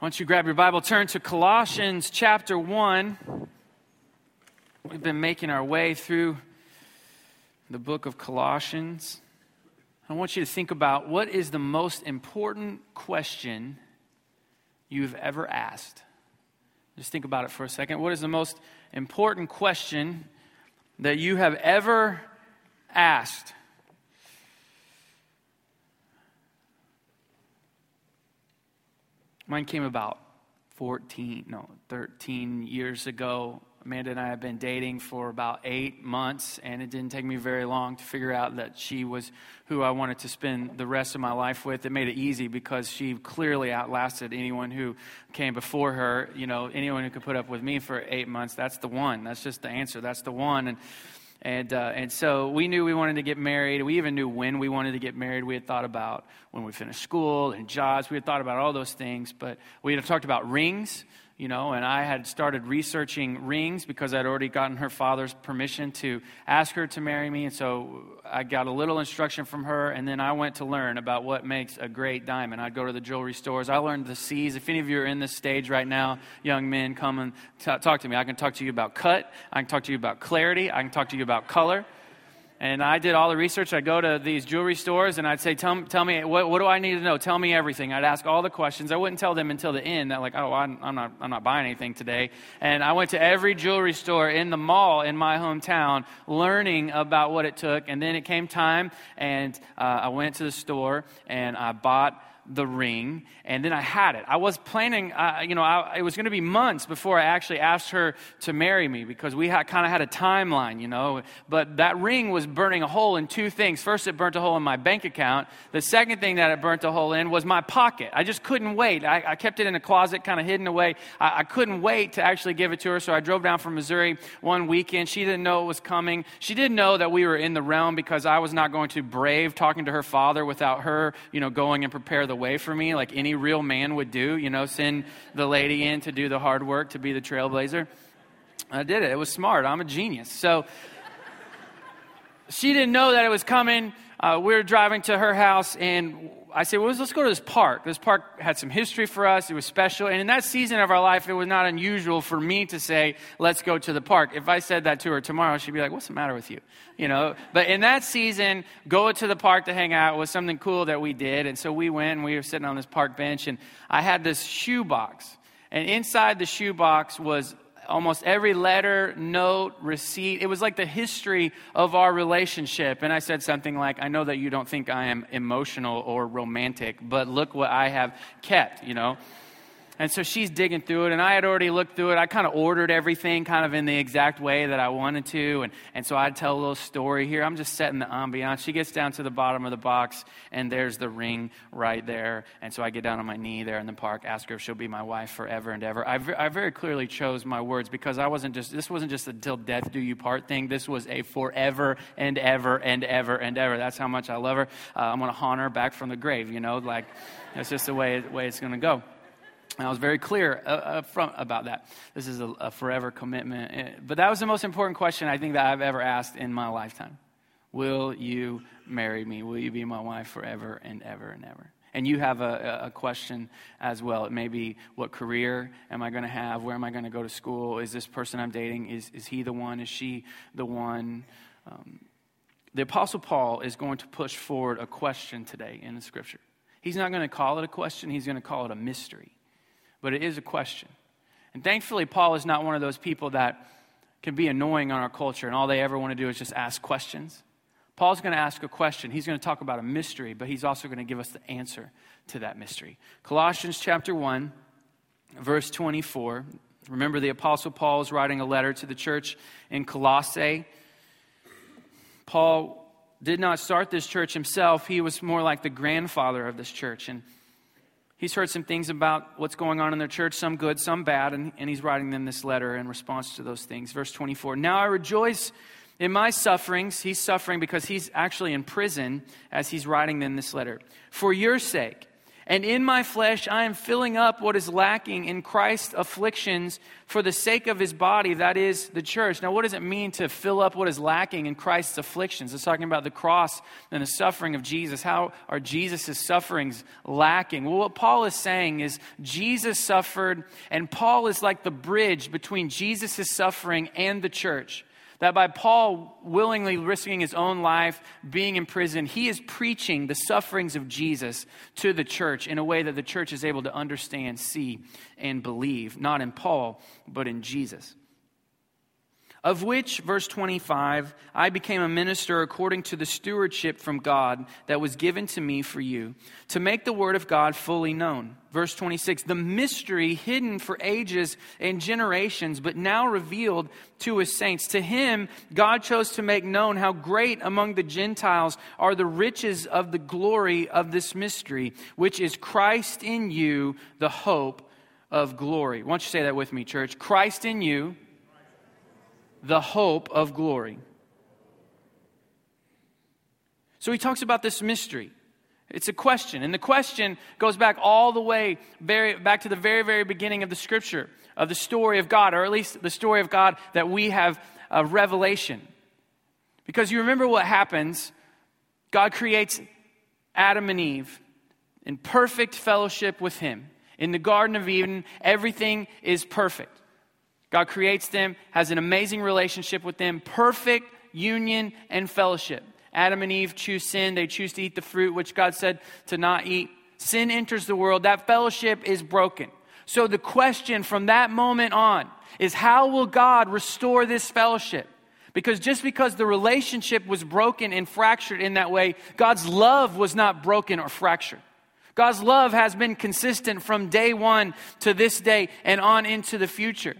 Don't you grab your Bible, turn to Colossians chapter 1. We've been making our way through the book of Colossians. I want you to think about what is the most important question you've ever asked. Just think about it for a second. What is the most important question that you have ever asked? Mine came about 14, no, 13 years ago. Amanda and I have been dating for about eight months, and it didn't take me very long to figure out that she was who I wanted to spend the rest of my life with. It made it easy because she clearly outlasted anyone who came before her. You know, anyone who could put up with me for eight months, that's the one. That's just the answer. That's the one. And and, uh, and so we knew we wanted to get married. We even knew when we wanted to get married. We had thought about when we finished school and jobs. We had thought about all those things, but we had talked about rings you know, and I had started researching rings because I'd already gotten her father's permission to ask her to marry me. And so I got a little instruction from her, and then I went to learn about what makes a great diamond. I'd go to the jewelry stores. I learned the C's. If any of you are in this stage right now, young men, come and t- talk to me. I can talk to you about cut, I can talk to you about clarity, I can talk to you about color. And I did all the research. I'd go to these jewelry stores and I'd say, Tell, tell me, what, what, do I need to know? Tell me everything. I'd ask all the questions. I wouldn't tell them until the end that, like, oh, I'm, I'm, not, I'm not buying anything today. And I went to every jewelry store in the mall in my hometown learning about what it took. And then it came time and uh, I went to the store and I bought the ring, and then I had it. I was planning, uh, you know, I, it was going to be months before I actually asked her to marry me because we kind of had a timeline, you know. But that ring was burning a hole in two things. First, it burnt a hole in my bank account. The second thing that it burnt a hole in was my pocket. I just couldn't wait. I, I kept it in a closet, kind of hidden away. I, I couldn't wait to actually give it to her, so I drove down from Missouri one weekend. She didn't know it was coming. She didn't know that we were in the realm because I was not going to brave talking to her father without her, you know, going and prepare the way for me like any real man would do, you know, send the lady in to do the hard work, to be the trailblazer. I did it. It was smart. I'm a genius. So she didn't know that it was coming. Uh, we were driving to her house, and I said, well, let's go to this park. This park had some history for us. It was special. And in that season of our life, it was not unusual for me to say, let's go to the park. If I said that to her tomorrow, she'd be like, what's the matter with you? You know, but in that season, go to the park to hang out was something cool that we did. And so we went and we were sitting on this park bench and I had this shoe box. And inside the shoe box was almost every letter, note, receipt. It was like the history of our relationship. And I said something like, I know that you don't think I am emotional or romantic, but look what I have kept, you know? And so she's digging through it, and I had already looked through it. I kind of ordered everything kind of in the exact way that I wanted to. And, and so I'd tell a little story here. I'm just setting the ambiance. She gets down to the bottom of the box, and there's the ring right there. And so I get down on my knee there in the park, ask her if she'll be my wife forever and ever. I, I very clearly chose my words because I wasn't just, this wasn't just a till death do you part thing. This was a forever and ever and ever and ever. That's how much I love her. Uh, I'm going to haunt her back from the grave, you know, like that's just the way, way it's going to go. And I was very clear uh, front about that. This is a, a, forever commitment. Eh, but that was the most important question I think that I've ever asked in my lifetime. Will you marry me? Will you be my wife forever and ever and ever? And you have a, a question as well. It may be what career am I going to have? Where am I going to go to school? Is this person I'm dating, is, is he the one? Is she the one? Um, the Apostle Paul is going to push forward a question today in the scripture. He's not going to call it a question, he's going to call it a mystery but it is a question. And thankfully, Paul is not one of those people that can be annoying on our culture and all they ever want to do is just ask questions. Paul's going to ask a question. He's going to talk about a mystery, but he's also going to give us the answer to that mystery. Colossians chapter 1, verse 24. Remember, the Apostle Paul is writing a letter to the church in Colossae. Paul did not start this church himself, he was more like the grandfather of this church. And he's heard some things about what's going on in their church, some good, some bad, and, and he's writing them this letter in response to those things. Verse 24 Now I rejoice in my sufferings. He's suffering because he's actually in prison as he's writing them this letter. For your sake, And in my flesh, I am filling up what is lacking in Christ's afflictions for the sake of his body, that is the church. Now, what does it mean to fill up what is lacking in Christ's afflictions? It's talking about the cross and the suffering of Jesus. How are Jesus' sufferings lacking? Well, what Paul is saying is Jesus suffered, and Paul is like the bridge between Jesus' suffering and the church. That by Paul willingly risking his own life, being in prison, he is preaching the sufferings of Jesus to the church in a way that the church is able to understand, see, and believe, not in Paul, but in Jesus of which, verse 25, I became a minister according to the stewardship from God that was given to me for you, to make the word of God fully known. Verse 26, the mystery hidden for ages and generations, but now revealed to his saints. To him, God chose to make known how great among the Gentiles are the riches of the glory of this mystery, which is Christ in you, the hope of glory. Why don't you say that with me, church? Christ in you the hope of glory. So he talks about this mystery. It's a question, and the question goes back all the way very, back to the very, very beginning of the scripture, of the story of God, or at least the story of God that we have a revelation. Because you remember what happens God creates Adam and Eve in perfect fellowship with Him. In the Garden of Eden, everything is perfect. God creates them, has an amazing relationship with them, perfect union and fellowship. Adam and Eve choose sin. They choose to eat the fruit, which God said to not eat. Sin enters the world. That fellowship is broken. So the question from that moment on is how will God restore this fellowship? Because just because the relationship was broken and fractured in that way, God's love was not broken or fractured. God's love has been consistent from day one to this day and on into the future.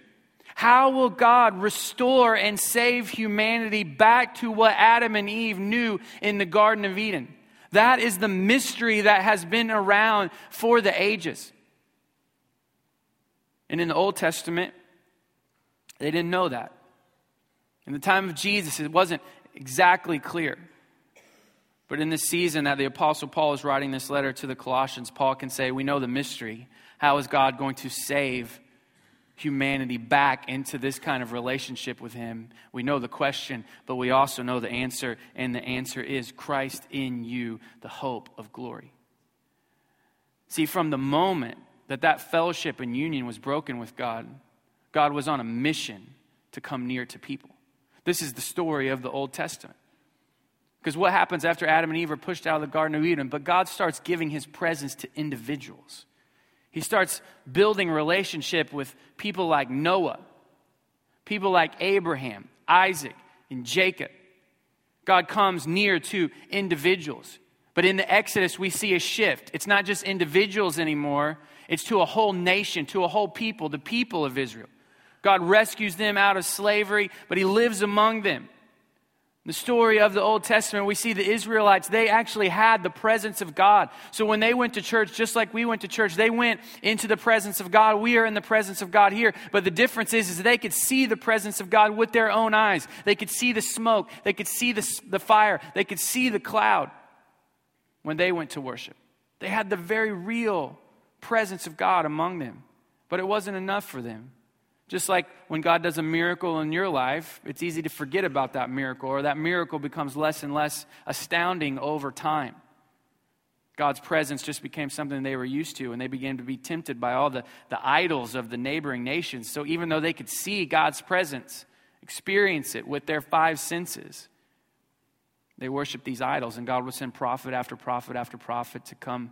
How will God restore and save humanity back to what Adam and Eve knew in the Garden of Eden? That is the mystery that has been around for the ages. And in the Old Testament, they didn't know that. In the time of Jesus, it wasn't exactly clear. But in this season that the Apostle Paul is writing this letter to the Colossians, Paul can say, We know the mystery. How is God going to save humanity back into this kind of relationship with Him? We know the question, but we also know the answer, and the answer is Christ in you, the hope of glory. See, from the moment that that fellowship and union was broken with God, God was on a mission to come near to people. This is the story of the Old Testament. Because what happens after Adam and Eve are pushed out of the Garden of Eden? But God starts giving his presence to individuals. He starts building relationship with people like Noah, people like Abraham, Isaac, and Jacob. God comes near to individuals. But in the Exodus, we see a shift. It's not just individuals anymore, it's to a whole nation, to a whole people, the people of Israel. God rescues them out of slavery, but He lives among them. The story of the Old Testament, we see the Israelites, they actually had the presence of God. So when they went to church, just like we went to church, they went into the presence of God. We are in the presence of God here. But the difference is, is they could see the presence of God with their own eyes. They could see the smoke. They could see the, the fire. They could see the cloud when they went to worship. They had the very real presence of God among them. But it wasn't enough for them. Just like when God does a miracle in your life, it's easy to forget about that miracle, or that miracle becomes less and less astounding over time. God's presence just became something they were used to, and they began to be tempted by all the, the idols of the neighboring nations. So even though they could see God's presence, experience it with their five senses, they worshiped these idols, and God would send prophet after prophet after prophet to come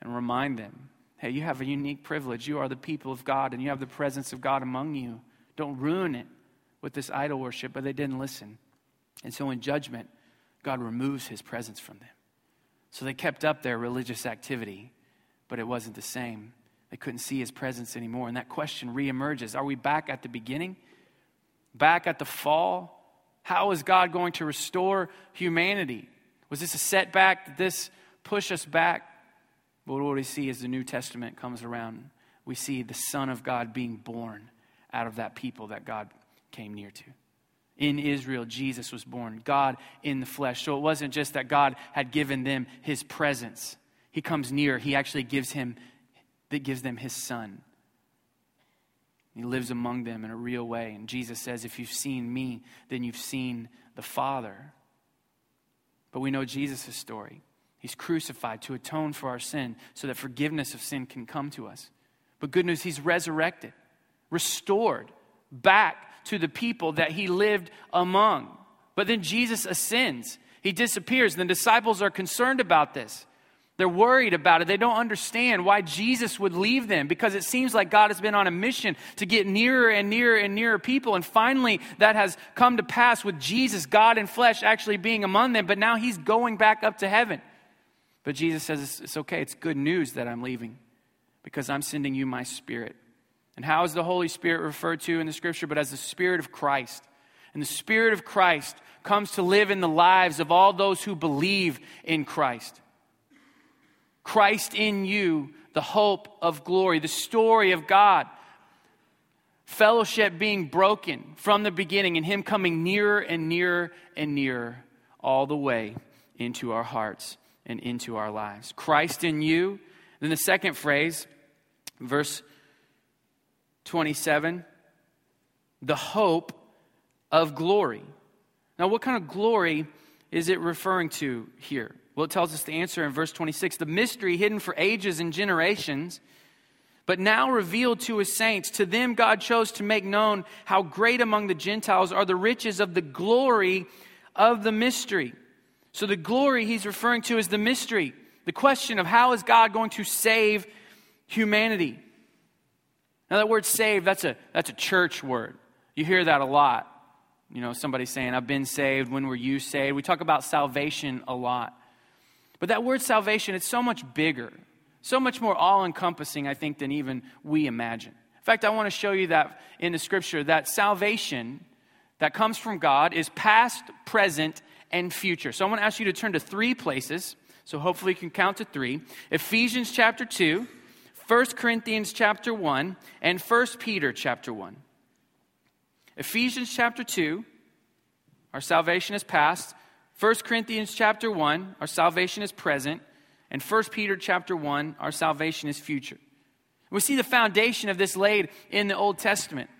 and remind them Hey, you have a unique privilege. You are the people of God and you have the presence of God among you. Don't ruin it with this idol worship, but they didn't listen. And so in judgment, God removes his presence from them. So they kept up their religious activity, but it wasn't the same. They couldn't see his presence anymore. And that question reemerges Are we back at the beginning? Back at the fall? How is God going to restore humanity? Was this a setback? Did this push us back? But what we see as the New Testament comes around, we see the Son of God being born out of that people that God came near to. In Israel, Jesus was born, God in the flesh. So it wasn't just that God had given them his presence, He comes near. He actually gives him that gives them his son. He lives among them in a real way. And Jesus says, If you've seen me, then you've seen the Father. But we know Jesus' story. He's crucified to atone for our sin so that forgiveness of sin can come to us. But good news, he's resurrected, restored back to the people that he lived among. But then Jesus ascends, he disappears, and the disciples are concerned about this. They're worried about it. They don't understand why Jesus would leave them because it seems like God has been on a mission to get nearer and nearer and nearer people. And finally, that has come to pass with Jesus, God in flesh, actually being among them. But now he's going back up to heaven. But Jesus says, It's okay. It's good news that I'm leaving because I'm sending you my spirit. And how is the Holy Spirit referred to in the scripture? But as the Spirit of Christ. And the Spirit of Christ comes to live in the lives of all those who believe in Christ. Christ in you, the hope of glory, the story of God. Fellowship being broken from the beginning and Him coming nearer and nearer and nearer all the way into our hearts and into our lives. Christ in you. Then the second phrase, verse 27, the hope of glory. Now, what kind of glory is it referring to here? Well, it tells us the answer in verse 26 the mystery hidden for ages and generations, but now revealed to his saints. To them, God chose to make known how great among the Gentiles are the riches of the glory of the mystery so the glory he's referring to is the mystery, the question of how is God going to save humanity. Now that word save, that's a that's a church word. You hear that a lot. You know, somebody saying, I've been saved, when were you saved? We talk about salvation a lot. But that word salvation, it's so much bigger, so much more all encompassing, I think, than even we imagine. In fact, I want to show you that in the scripture that salvation that comes from God is past, present, and future. So I want to ask you to turn to three places. So hopefully you can count to three Ephesians chapter 2, 1 Corinthians chapter 1, and 1 Peter chapter 1. Ephesians chapter 2, our salvation is past. 1 Corinthians chapter 1, our salvation is present. And 1 Peter chapter 1, our salvation is future. We see the foundation of this laid in the Old Testament.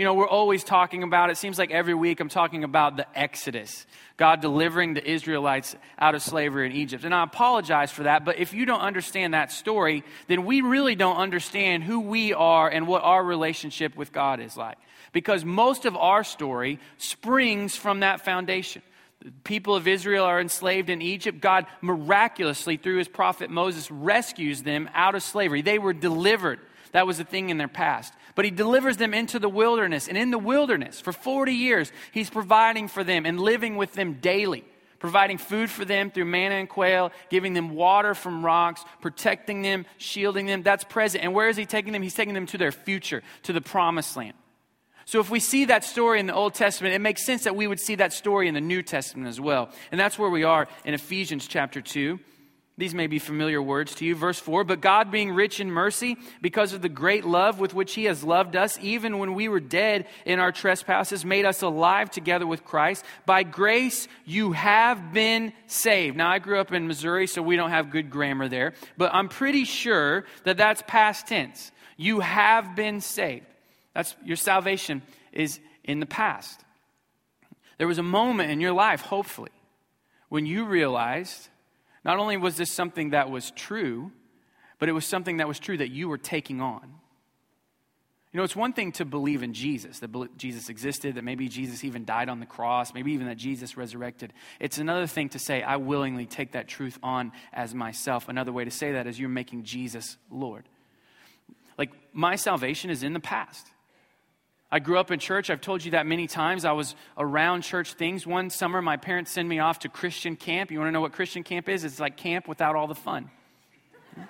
You know, we're always talking about, it seems like every week I'm talking about the Exodus, God delivering the Israelites out of slavery in Egypt. And I apologize for that, but if you don't understand that story, then we really don't understand who we are and what our relationship with God is like. Because most of our story springs from that foundation. The people of Israel are enslaved in Egypt. God miraculously, through his prophet Moses, rescues them out of slavery. They were delivered. That was a thing in their past. But he delivers them into the wilderness. And in the wilderness, for 40 years, he's providing for them and living with them daily, providing food for them through manna and quail, giving them water from rocks, protecting them, shielding them. That's present. And where is he taking them? He's taking them to their future, to the promised land. So, if we see that story in the Old Testament, it makes sense that we would see that story in the New Testament as well. And that's where we are in Ephesians chapter 2. These may be familiar words to you. Verse 4 But God, being rich in mercy, because of the great love with which He has loved us, even when we were dead in our trespasses, made us alive together with Christ. By grace you have been saved. Now, I grew up in Missouri, so we don't have good grammar there, but I'm pretty sure that that's past tense. You have been saved. That's your salvation is in the past. There was a moment in your life, hopefully, when you realized not only was this something that was true, but it was something that was true that you were taking on. You know, it's one thing to believe in Jesus, that Jesus existed, that maybe Jesus even died on the cross, maybe even that Jesus resurrected. It's another thing to say, I willingly take that truth on as myself. Another way to say that is you're making Jesus Lord. Like, my salvation is in the past. I grew up in church. I've told you that many times. I was around church things. One summer, my parents sent me off to Christian camp. You want to know what Christian camp is? It's like camp without all the fun.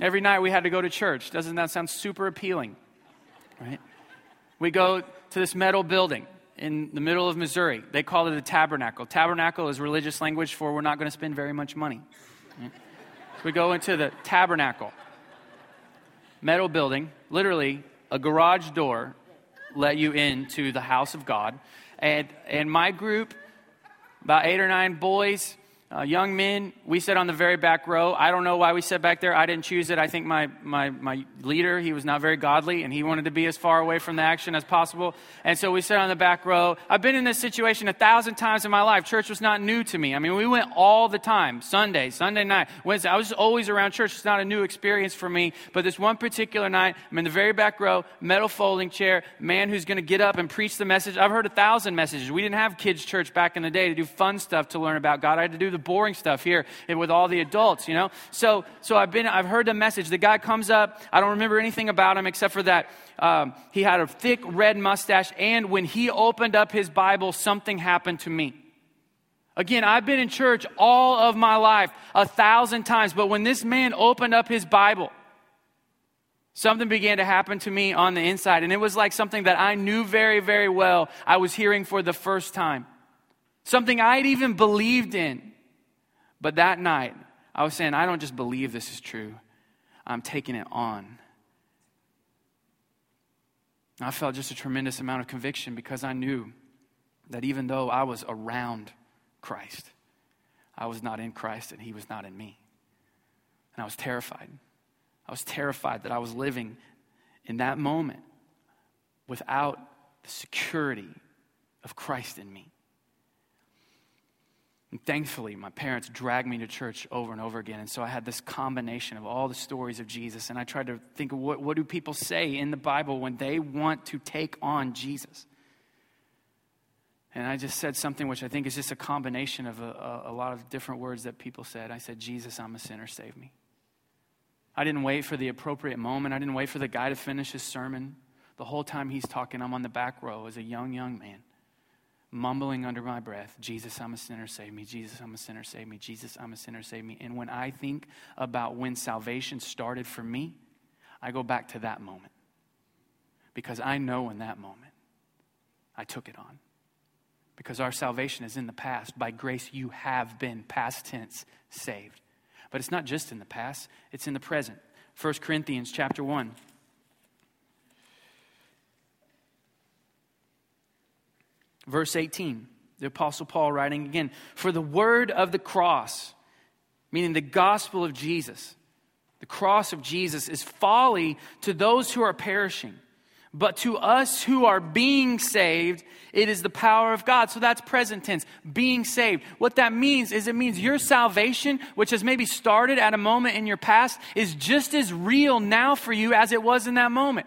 Every night we had to go to church. Doesn't that sound super appealing? Right? We go to this metal building in the middle of Missouri. They call it a tabernacle. Tabernacle is religious language for we're not going to spend very much money. Right? So we go into the tabernacle metal building, literally a garage door, let you into the house of God. And, and my group, about eight or nine boys, uh, young men, we sat on the very back row. I don't know why we sat back there. I didn't choose it. I think my, my, my leader, he was not very godly, and he wanted to be as far away from the action as possible. And so we sat on the back row. I've been in this situation a thousand times in my life. Church was not new to me. I mean, we went all the time Sunday, Sunday night, Wednesday. I was always around church. It's not a new experience for me. But this one particular night, I'm in the very back row, metal folding chair, man who's going to get up and preach the message. I've heard a thousand messages. We didn't have kids' church back in the day to do fun stuff to learn about God. I had to do the boring stuff here with all the adults, you know? So, so I've been, I've heard the message. The guy comes up. I don't remember anything about him except for that um, he had a thick red mustache. And when he opened up his Bible, something happened to me. Again, I've been in church all of my life, a thousand times. But when this man opened up his Bible, something began to happen to me on the inside. And it was like something that I knew very, very well I was hearing for the first time. Something I'd even believed in. But that night, I was saying, I don't just believe this is true, I'm taking it on. I felt just a tremendous amount of conviction because I knew that even though I was around Christ, I was not in Christ and He was not in me. And I was terrified. I was terrified that I was living in that moment without the security of Christ in me. And thankfully, my parents dragged me to church over and over again. And so I had this combination of all the stories of Jesus. And I tried to think of what, what do people say in the Bible when they want to take on Jesus? And I just said something which I think is just a combination of a, a, a lot of different words that people said. I said, Jesus, I'm a sinner, save me. I didn't wait for the appropriate moment. I didn't wait for the guy to finish his sermon. The whole time he's talking, I'm on the back row as a young, young man mumbling under my breath, Jesus, I'm a sinner, save me. Jesus, I'm a sinner, save me. Jesus, I'm a sinner, save me. And when I think about when salvation started for me, I go back to that moment. Because I know in that moment, I took it on. Because our salvation is in the past. By grace, you have been, past tense, saved. But it's not just in the past, it's in the present. 1 Corinthians chapter 1. Verse 18, the Apostle Paul writing again, For the word of the cross, meaning the gospel of Jesus, the cross of Jesus is folly to those who are perishing. But to us who are being saved, it is the power of God. So that's present tense, being saved. What that means is it means your salvation, which has maybe started at a moment in your past, is just as real now for you as it was in that moment.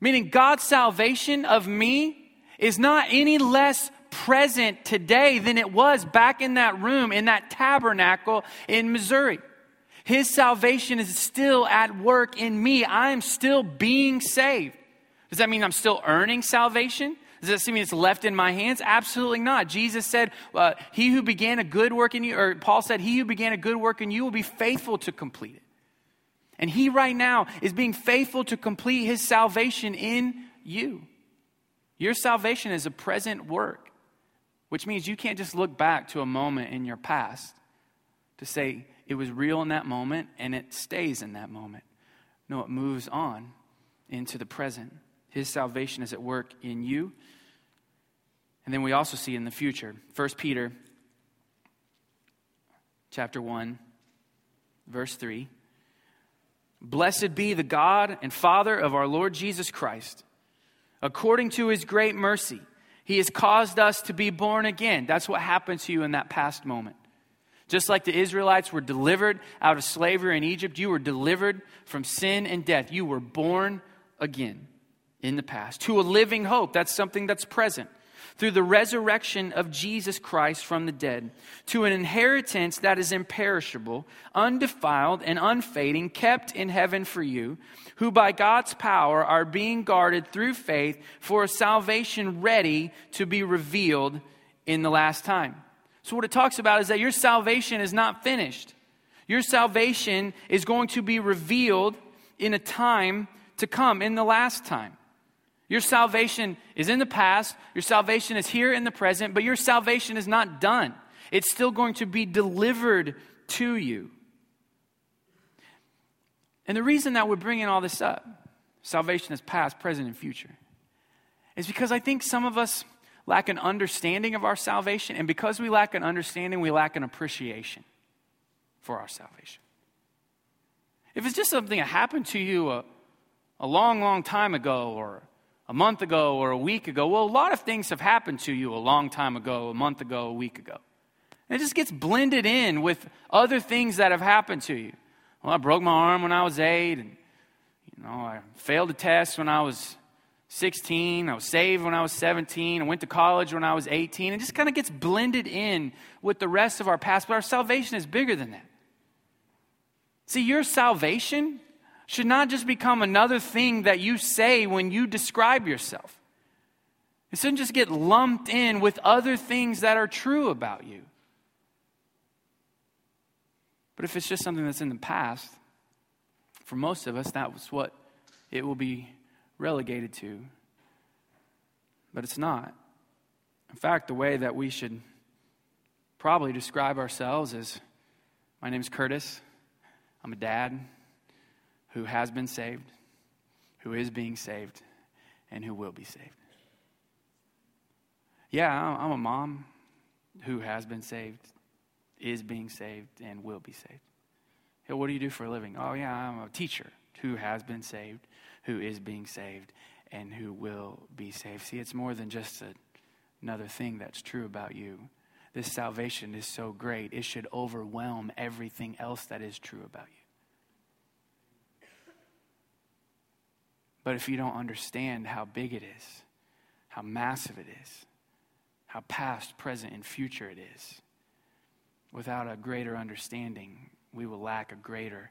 Meaning God's salvation of me is not any less present today than it was back in that room, in that tabernacle in Missouri. His salvation is still at work in me. I am still being saved. Does that mean I'm still earning salvation? Does that mean it's left in my hands? Absolutely not. Jesus said, uh, He who began a good work in you, or Paul said, He who began a good work in you will be faithful to complete it. And He right now is being faithful to complete His salvation in you. Your salvation is a present work, which means you can't just look back to a moment in your past to say it was real in that moment and it stays in that moment. No, it moves on into the present. His salvation is at work in you. And then we also see in the future. 1 Peter chapter 1 verse 3. Blessed be the God and Father of our Lord Jesus Christ According to his great mercy, he has caused us to be born again. That's what happened to you in that past moment. Just like the Israelites were delivered out of slavery in Egypt, you were delivered from sin and death. You were born again in the past to a living hope. That's something that's present through the resurrection of Jesus Christ from the dead, to an inheritance that is imperishable, undefiled, and unfading, kept in heaven for you, who by God's power are being guarded through faith for a salvation ready to be revealed in the last time. So, what it talks about is that your salvation is not finished. Your salvation is going to be revealed in a time to come, in the last time. Your salvation is in the past, your salvation is here in the present, but your salvation is not done. It's still going to be delivered to you. And the reason that we're bringing all this up, salvation is past, present, and future, is because I think some of us lack an understanding of our salvation. And because we lack an understanding, we lack an appreciation for our salvation. If it's just something that happened to you a, a long, long time ago, or a month ago, or a week ago, well, a lot of things have happened to you a long time ago, a month ago, a week ago. And it just gets blended in with other things that have happened to you. Well, I broke my arm when I was eight, and you know, I failed a test when I was 16. I was saved when I was 17. I went to college when I was 18. It just kind of gets blended in with the rest of our past, but our salvation is bigger than that. See, your salvation should not just become another thing that you say when you describe yourself. It shouldn't just get lumped in with other things that are true about you. But if it's just something that's in the past, for most of us, that was what it will be relegated to. But it's not. In fact, the way that we should probably describe ourselves is my name's Curtis. I'm a dad who has been saved, who is being saved, and who will be saved. Yeah, I'm a mom who has been saved, is being saved, and will be saved. Hey, what do you do for a living? Oh, yeah, I'm a teacher who has been saved, who is being saved, and who will be saved. See, it's more than just a, another thing that's true about you. This salvation is so great, it should overwhelm everything else that is true about you. But if you don't understand how big it is, how massive it is, how past, present, and future it is, without a greater understanding, we will lack a greater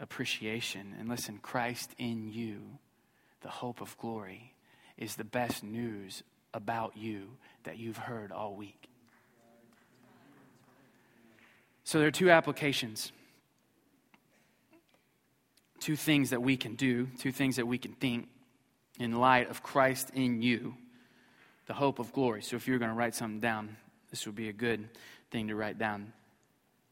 appreciation. And listen, Christ in you, the hope of glory, is the best news about you that you've heard all week. So there are two applications, two things that we can do, two things that we can think in light of Christ in you, the hope of glory. So if you're going to write something down, this would be a good thing to write down.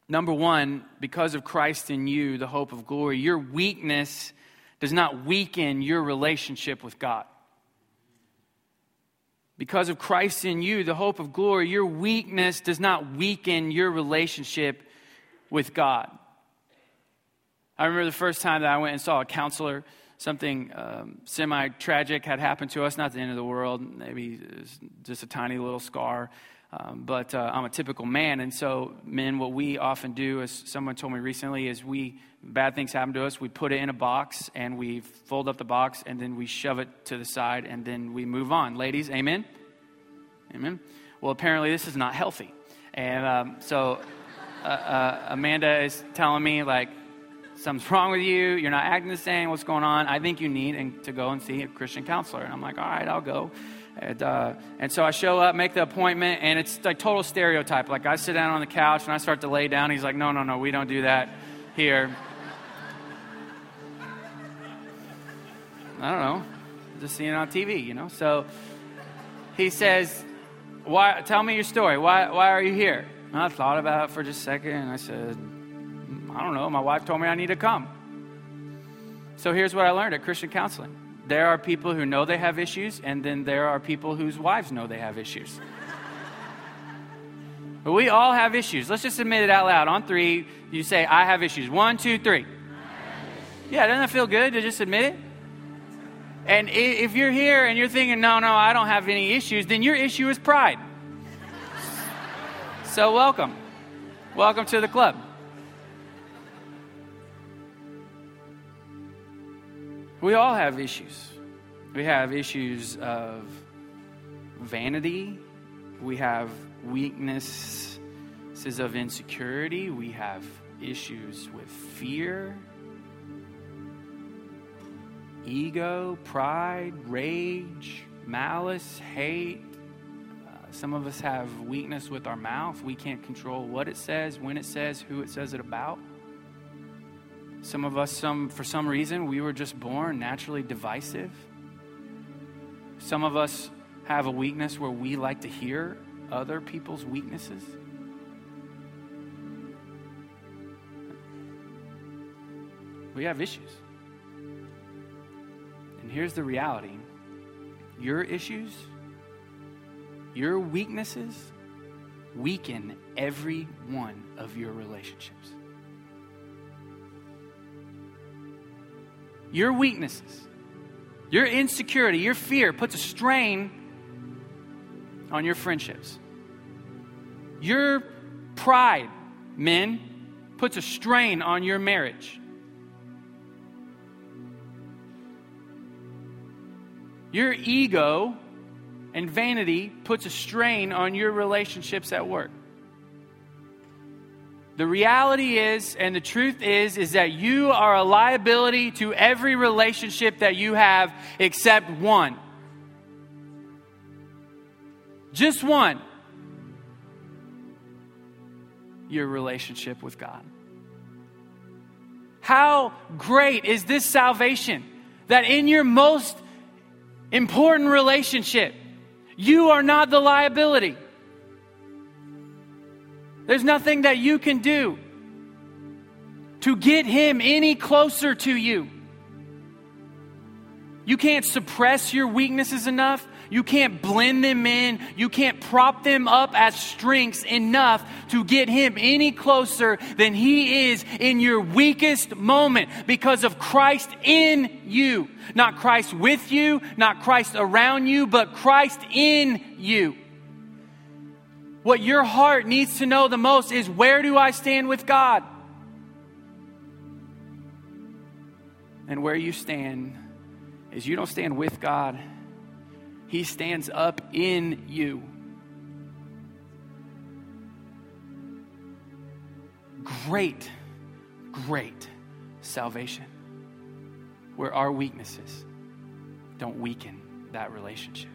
Number one, because of Christ in you, the hope of glory, your weakness does not weaken your relationship with God. Because of Christ in you, the hope of glory, your weakness does not weaken your relationship with God. I remember the first time that I went and saw a counselor, something um, semi tragic had happened to us, not the end of the world, maybe just a tiny little scar. Um, but uh, I'm a typical man, and so men, what we often do, as someone told me recently, is we bad things happen to us. We put it in a box and we fold up the box, and then we shove it to the side, and then we move on. Ladies, amen, amen. Well, apparently this is not healthy, and um, so uh, uh, Amanda is telling me like something's wrong with you. You're not acting the same. What's going on? I think you need to go and see a Christian counselor. And I'm like, all right, I'll go. And, uh, and so I show up, make the appointment, and it's like total stereotype. Like I sit down on the couch and I start to lay down. He's like, no, no, no, we don't do that here. I don't know, just seeing it on TV, you know. So he says, "Why? Tell me your story. Why? Why are you here?" And I thought about it for just a second, and I said, "I don't know. My wife told me I need to come." So here's what I learned at Christian counseling there are people who know they have issues, and then there are people whose wives know they have issues. but we all have issues. Let's just admit it out loud. On three, you say, I have issues. One, two, three. Yeah, doesn't that feel good to just admit it? And if you're here and you're thinking, no, no, I don't have any issues, then your issue is pride. So, welcome. Welcome to the club. We all have issues. We have issues of vanity, we have weaknesses of insecurity, we have issues with fear, ego, pride, rage, malice, hate. Uh, some of us have weakness with our mouth. We can't control what it says, when it says, who it says it about. Some of us, some, for some reason, we were just born naturally divisive. Some of us have a weakness where we like to hear other people's weaknesses. We have issues. And here's the reality your issues your weaknesses weaken every one of your relationships. Your weaknesses, your insecurity, your fear puts a strain on your friendships. Your pride, men, puts a strain on your marriage. Your ego and vanity puts a strain on your relationships at work. The reality is, and the truth is, is that you are a liability to every relationship that you have except one. Just one. Your relationship with God. How great is this salvation that in your most important relationship, you are not the liability. There's nothing that you can do to get him any closer to you. You can't suppress your weaknesses enough. You can't blend them in. You can't prop them up as strengths enough to get him any closer than he is in your weakest moment because of Christ in you. Not Christ with you, not Christ around you, but Christ in you. What your heart needs to know the most is where do I stand with God? And where you stand is you don't stand with God, He stands up in you. Great, great salvation where our weaknesses don't weaken that relationship.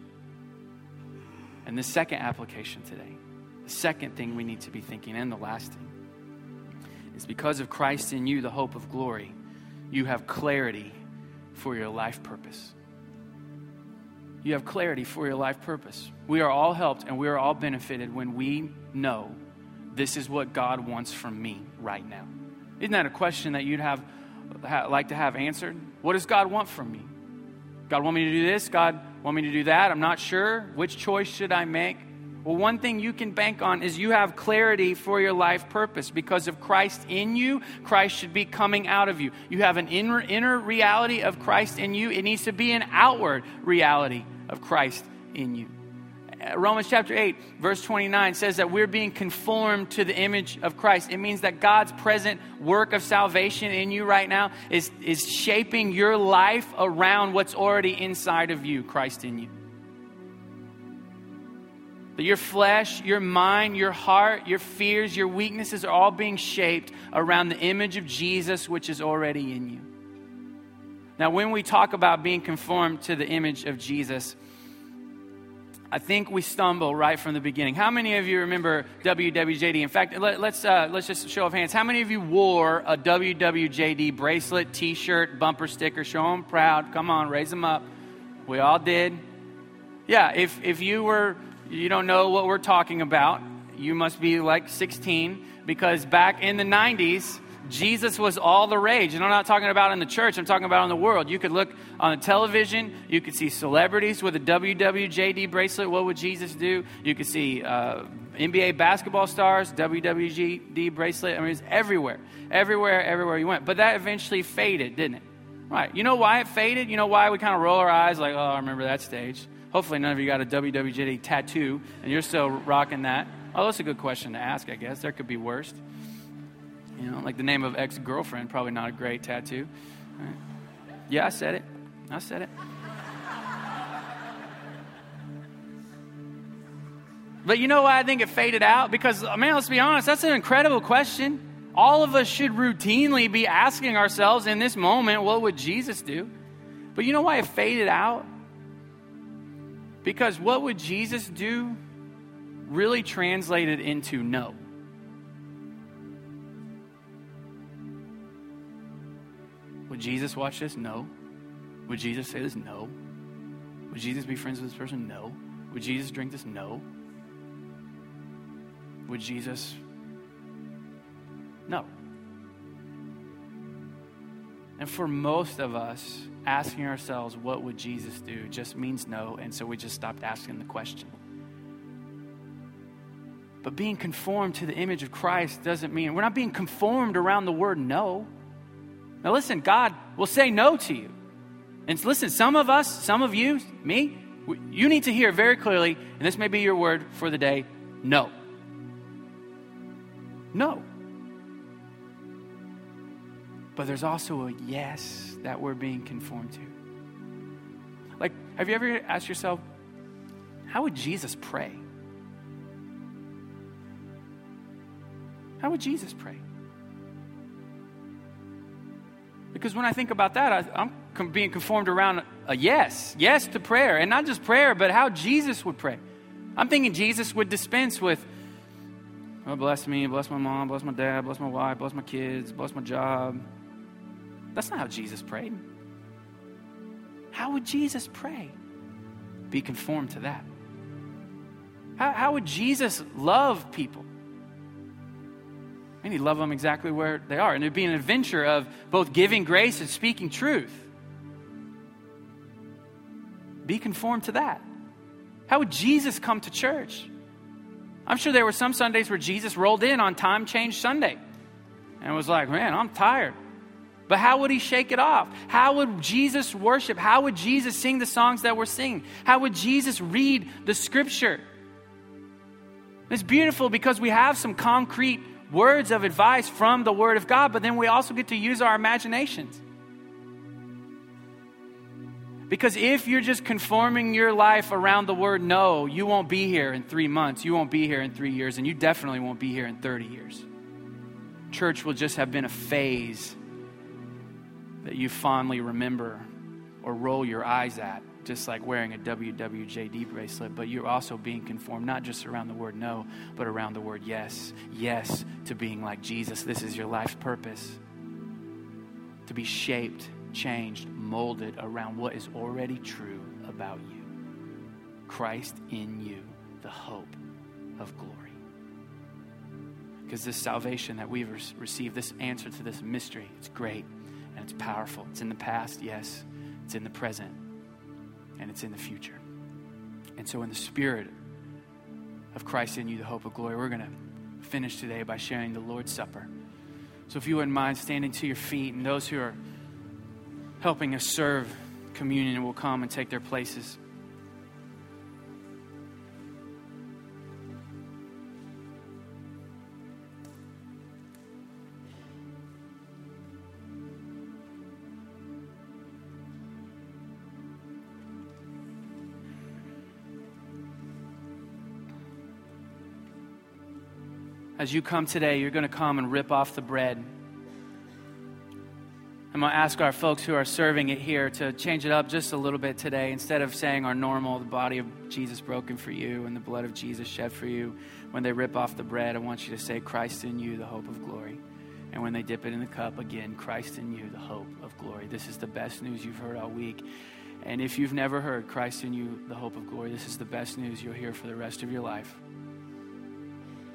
And the second application today, second thing we need to be thinking, and the last thing, is because of Christ in you, the hope of glory, you have clarity for your life purpose. You have clarity for your life purpose. We are all helped and we are all benefited when we know this is what God wants from me right now. Isn't that a question that you'd have like to have answered? What does God want from me? God want me to do this? God want me to do that? I'm not sure. Which choice should I make? Well, one thing you can bank on is you have clarity for your life purpose. Because of Christ in you, Christ should be coming out of you. You have an inner, inner reality of Christ in you, it needs to be an outward reality of Christ in you. Uh, Romans chapter 8, verse 29 says that we're being conformed to the image of Christ. It means that God's present work of salvation in you right now is, is shaping your life around what's already inside of you, Christ in you. That your flesh, your mind, your heart, your fears, your weaknesses are all being shaped around the image of Jesus, which is already in you. Now, when we talk about being conformed to the image of Jesus, I think we stumble right from the beginning. How many of you remember WWJD? In fact, let, us let's, uh, let's just show of hands. How many of you wore a WWJD bracelet, T-shirt, bumper sticker? Show them proud. Come on, raise them up. We all did. Yeah, if if you were you don't know what we're talking about, you must be like 16 because back in the 90s, Jesus was all the rage. And I'm not talking about in the church, I'm talking about in the world. You could look on the television, you could see celebrities with a WWJD bracelet. What would Jesus do? You could see uh, NBA basketball stars, WWJD bracelet. I mean, it's everywhere, everywhere, everywhere you went. But that eventually faded, didn't it? Right. You know why it faded? You know why we kind of roll our eyes like, oh, I remember that stage? Hopefully, none of you got a WWJD tattoo and you're still rocking that. Oh, that's a good question to ask, I guess. There could be worse. You know, like the name of ex girlfriend, probably not a great tattoo. Right. Yeah, I said it. I said it. But you know why I think it faded out? Because, man, let's be honest, that's an incredible question. All of us should routinely be asking ourselves in this moment, what would Jesus do? But you know why it faded out? Because what would Jesus do really translated into no. Would Jesus watch this? No. Would Jesus say this? No. Would Jesus be friends with this person? No. Would Jesus drink this? No. Would Jesus? No. And for most of us, asking ourselves, what would Jesus do, just means no. And so we just stopped asking the question. But being conformed to the image of Christ doesn't mean we're not being conformed around the word no. Now, listen, God will say no to you. And listen, some of us, some of you, me, you need to hear very clearly, and this may be your word for the day no. No. But there's also a yes that we're being conformed to. Like, have you ever asked yourself, how would Jesus pray? How would Jesus pray? Because when I think about that, I, am being conformed around a yes, yes to prayer. And not just prayer, but how Jesus would pray. I'm thinking Jesus would dispense with, oh, bless me, bless my mom, bless my dad, bless my wife, bless my kids, bless my job. That's not how Jesus prayed. How would Jesus pray? Be conformed to that. How, how would Jesus love people? And he'd love them exactly where they are. And it'd be an adventure of both giving grace and speaking truth. Be conformed to that. How would Jesus come to church? I'm sure there were some Sundays where Jesus rolled in on time change Sunday and was like, man, I'm tired. But how would he shake it off? How would Jesus worship? How would Jesus sing the songs that we're singing? How would Jesus read the scripture? It's beautiful because we have some concrete words of advice from the Word of God, but then we also get to use our imaginations. Because if you're just conforming your life around the word no, you won't be here in three months, you won't be here in three years, and you definitely won't be here in 30 years. Church will just have been a phase that you fondly remember or roll your eyes at just like wearing a WWJD bracelet, but you're also being conformed, not just around the word no, but around the word yes. Yes to being like Jesus. This is your life's purpose. To be shaped, changed, molded around what is already true about you Christ in you, the hope of glory. Because this salvation that we've received, this answer to this mystery, it's great and it's powerful. It's in the past, yes, it's in the present and it's in the future. And so, in the spirit of Christ in you, the hope of glory, we're going to finish today by sharing the Lord's Supper. So, if you wouldn't mind standing to your feet, and those who are helping us serve communion will come and take their places. As you come today, you're going to come and rip off the bread. I'm going to ask our folks who are serving it here to change it up just a little bit today. Instead of saying our normal, the body of Jesus broken for you and the blood of Jesus shed for you, when they rip off the bread, I want you to say, Christ in you, the hope of glory. And when they dip it in the cup, again, Christ in you, the hope of glory. This is the best news you've heard all week. And if you've never heard Christ in you, the hope of glory, this is the best news you'll hear for the rest of your life.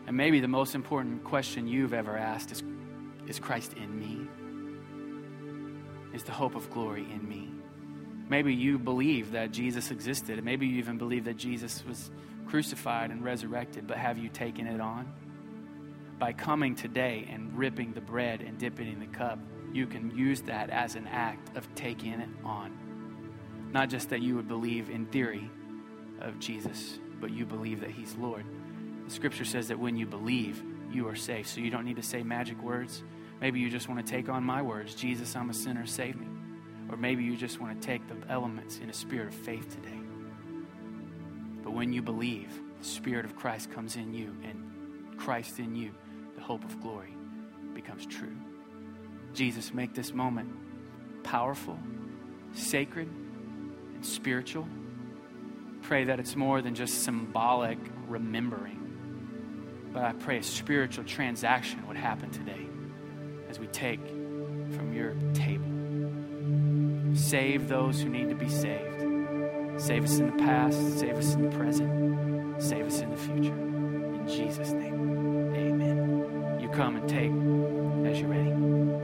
And maybe the most important question you've ever asked is Is Christ in me? Is the hope of glory in me? Maybe you believe that Jesus existed. Maybe you even believe that Jesus was crucified and resurrected, but have you taken it on? By coming today and ripping the bread and dipping in the cup, you can use that as an act of taking it on. Not just that you would believe in theory of Jesus, but you believe that He's Lord. The scripture says that when you believe, you are safe. So you don't need to say magic words. Maybe you just want to take on my words Jesus, I'm a sinner, save me. Or maybe you just want to take the elements in a spirit of faith today. But when you believe, the Spirit of Christ comes in you, and Christ in you, the hope of glory, becomes true. Jesus, make this moment powerful, sacred, and spiritual. Pray that it's more than just symbolic remembering but I pray a spiritual transaction would happen today as we take from your table. Save those who need to be saved. Save us in the past, save us in the present, save us in the future. In Jesus' name, amen. You come and take as you're ready.